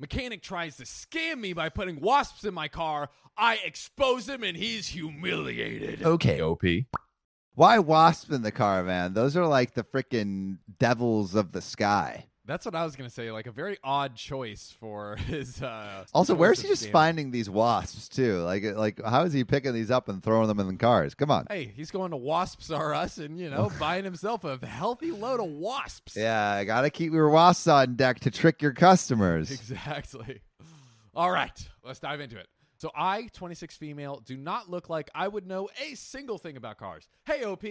Mechanic tries to scam me by putting wasps in my car. I expose him and he's humiliated. Okay. OP. Why wasp in the car, man? Those are like the freaking devils of the sky. That's what I was gonna say. Like a very odd choice for his. Uh, Also, where's he just scamming. finding these wasps too? Like, like how is he picking these up and throwing them in the cars? Come on. Hey, he's going to Wasps R Us and you know buying himself a healthy load of wasps. Yeah, I gotta keep your wasps on deck to trick your customers. Exactly. All right, let's dive into it. So I, 26 female, do not look like I would know a single thing about cars. Hey OP,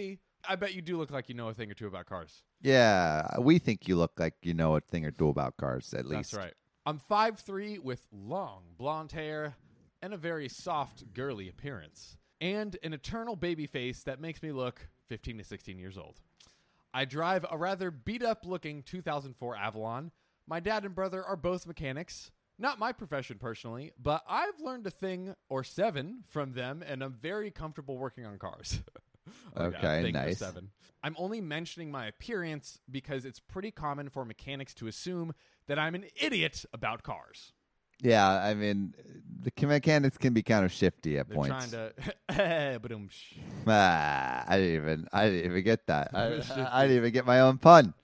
I bet you do look like you know a thing or two about cars. Yeah, we think you look like you know a thing or two about cars, at least. That's right. I'm 5'3 with long blonde hair and a very soft, girly appearance, and an eternal baby face that makes me look 15 to 16 years old. I drive a rather beat up looking 2004 Avalon. My dad and brother are both mechanics. Not my profession personally, but I've learned a thing or seven from them, and I'm very comfortable working on cars. A Okay, nice. Seven. I'm only mentioning my appearance because it's pretty common for mechanics to assume that I'm an idiot about cars. Yeah, I mean, the mechanics can be kind of shifty at They're points. trying to. Ah, I didn't even, I didn't even get that. I, I didn't even get my own pun.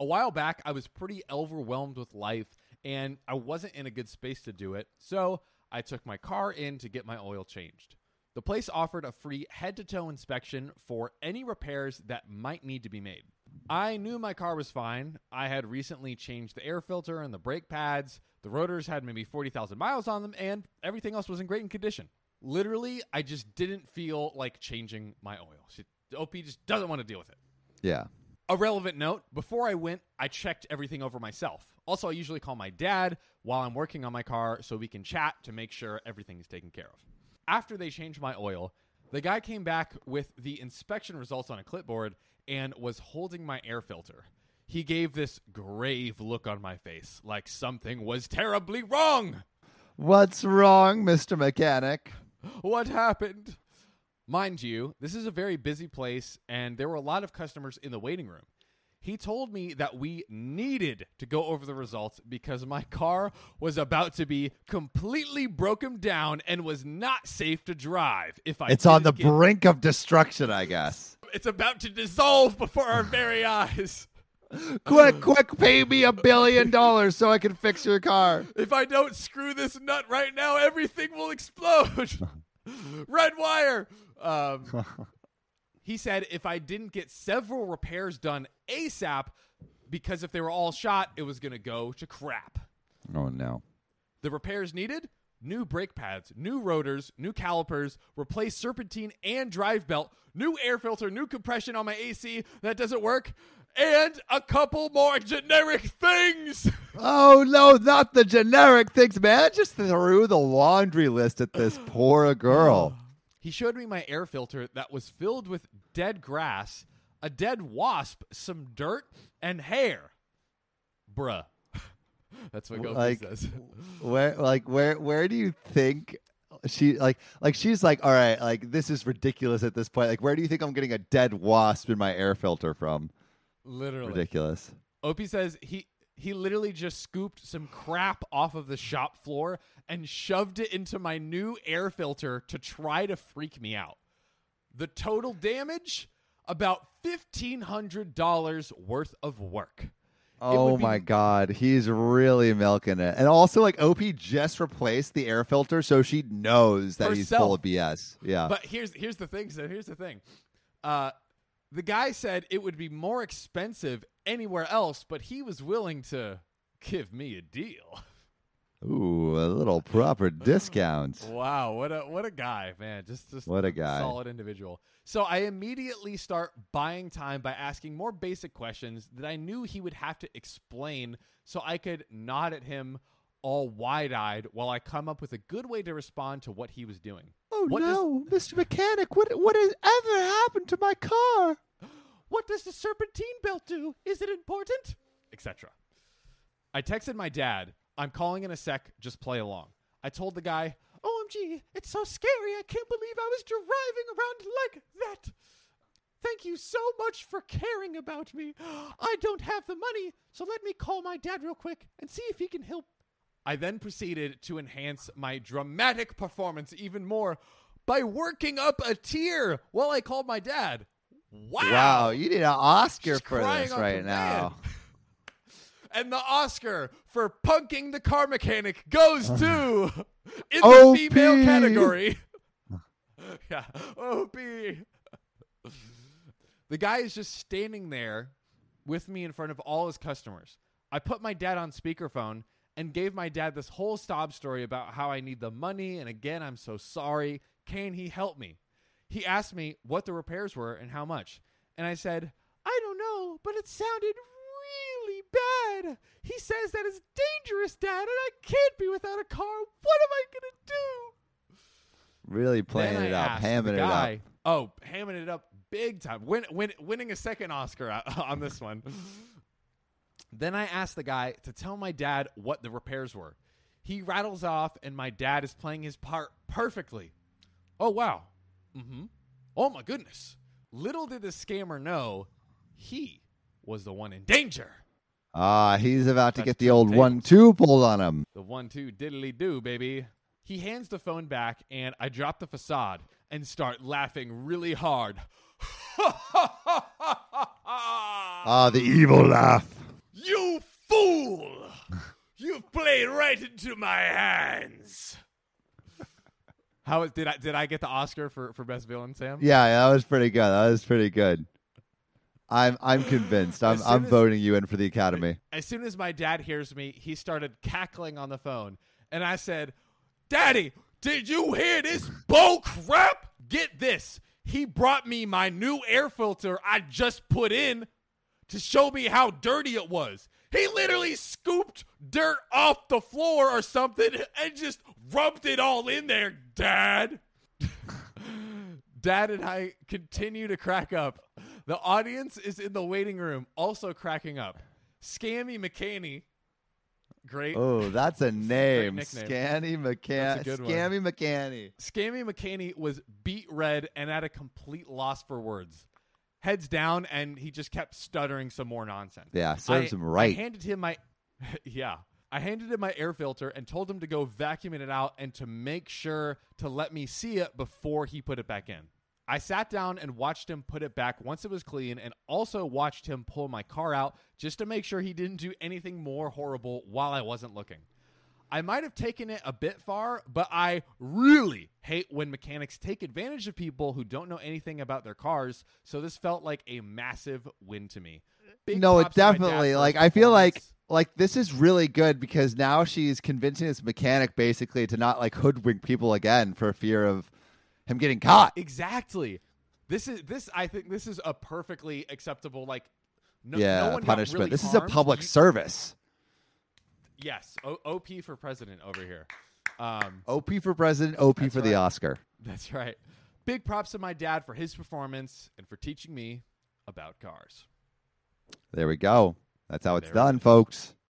a while back, I was pretty overwhelmed with life and I wasn't in a good space to do it. So I took my car in to get my oil changed. The place offered a free head to toe inspection for any repairs that might need to be made. I knew my car was fine. I had recently changed the air filter and the brake pads. The rotors had maybe 40,000 miles on them, and everything else was in great condition. Literally, I just didn't feel like changing my oil. She, OP just doesn't want to deal with it. Yeah. A relevant note before I went, I checked everything over myself. Also, I usually call my dad while I'm working on my car so we can chat to make sure everything is taken care of. After they changed my oil, the guy came back with the inspection results on a clipboard and was holding my air filter. He gave this grave look on my face, like something was terribly wrong. What's wrong, Mr. Mechanic? What happened? Mind you, this is a very busy place, and there were a lot of customers in the waiting room. He told me that we needed to go over the results because my car was about to be completely broken down and was not safe to drive. If I It's on the get- brink of destruction, I guess. it's about to dissolve before our very eyes. quick, quick, pay me a billion dollars so I can fix your car. If I don't screw this nut right now, everything will explode. Red wire. Um, he said if I didn't get several repairs done ASAP, because if they were all shot, it was going to go to crap. Oh no. The repairs needed new brake pads, new rotors, new calipers, replace serpentine and drive belt, new air filter, new compression on my AC that doesn't work, and a couple more generic things. Oh no, not the generic things, man. I just threw the laundry list at this poor girl. He showed me my air filter that was filled with dead grass, a dead wasp, some dirt, and hair. Bruh. That's what Gopi Like- says. Where like where where do you think she like like she's like, all right, like this is ridiculous at this point. Like where do you think I'm getting a dead wasp in my air filter from? Literally. Ridiculous. OP says he he literally just scooped some crap off of the shop floor and shoved it into my new air filter to try to freak me out. The total damage about $1500 worth of work. Oh be- my god, he's really milking it. And also like OP just replaced the air filter so she knows that he's full of BS. Yeah. But here's here's the thing. So here's the thing. Uh, the guy said it would be more expensive anywhere else, but he was willing to give me a deal. Ooh, a little proper discount. Wow, what a what a guy, man! Just just What a guy. solid individual. So I immediately start buying time by asking more basic questions that I knew he would have to explain, so I could nod at him all wide-eyed while I come up with a good way to respond to what he was doing. Oh What does- no, Mr. Mechanic, what what has ever happened to my car? What does the serpentine belt do? Is it important? Etc. I texted my dad. I'm calling in a sec. Just play along. I told the guy, OMG, it's so scary. I can't believe I was driving around like that. Thank you so much for caring about me. I don't have the money, so let me call my dad real quick and see if he can help. I then proceeded to enhance my dramatic performance even more by working up a tear while I called my dad. Wow. Wow, you need an Oscar She's for this right now. And the Oscar for punking the car mechanic goes to in the OP. female category. yeah, OP. The guy is just standing there with me in front of all his customers. I put my dad on speakerphone and gave my dad this whole sob story about how I need the money and again I'm so sorry. Can he help me? He asked me what the repairs were and how much. And I said, I don't know, but it sounded really bad. He says that it's dangerous, Dad, and I can't be without a car. What am I going to do? Really playing it up, hamming it up. Oh, hamming it up big time. Win, win, winning a second Oscar on this one. Then I asked the guy to tell my dad what the repairs were. He rattles off, and my dad is playing his part perfectly. Oh, wow. Mm-hmm. Oh, my goodness. Little did the scammer know he was the one in danger. Ah, he's about to get the old tables. one-two pulled on him. The one, two, diddly do, baby. He hands the phone back, and I drop the facade and start laughing really hard. Ah, the evil laugh. You fool! You've played right into my hands. How did I did I get the Oscar for, for best villain, Sam? Yeah, that was pretty good. That was pretty good. I'm I'm convinced. I'm I'm as- voting you in for the Academy. As soon as my dad hears me, he started cackling on the phone, and I said, "Daddy, did you hear this bull crap? Get this. He brought me my new air filter I just put in to show me how dirty it was. He literally scooped dirt off the floor or something and just rubbed it all in there, Dad. Dad and I continue to crack up. The audience is in the waiting room, also cracking up. Scammy McCaney, great. Oh, that's a name. nickname. Scanny McCann. That's a good one. Scammy McCanny. Scammy McCaney was beet red and at a complete loss for words. Heads down, and he just kept stuttering some more nonsense. Yeah, serves I- him right. I handed him my, yeah. I handed him my air filter and told him to go vacuum it out and to make sure to let me see it before he put it back in. I sat down and watched him put it back once it was clean and also watched him pull my car out just to make sure he didn't do anything more horrible while I wasn't looking. I might have taken it a bit far, but I really hate when mechanics take advantage of people who don't know anything about their cars, so this felt like a massive win to me. Big no, it props to my dad definitely. Like I feel like like this is really good because now she's convincing this mechanic basically to not like hoodwink people again for fear of him getting caught. Exactly. This is this. I think this is a perfectly acceptable like. No, yeah, no one punishment. really this is a public You- service. Yes, o- OP for president over here. Um, OP for president, OP for the right. Oscar. that's right. Big props to my dad for his performance and for teaching me about cars. There we go. That's how it's There done, folks.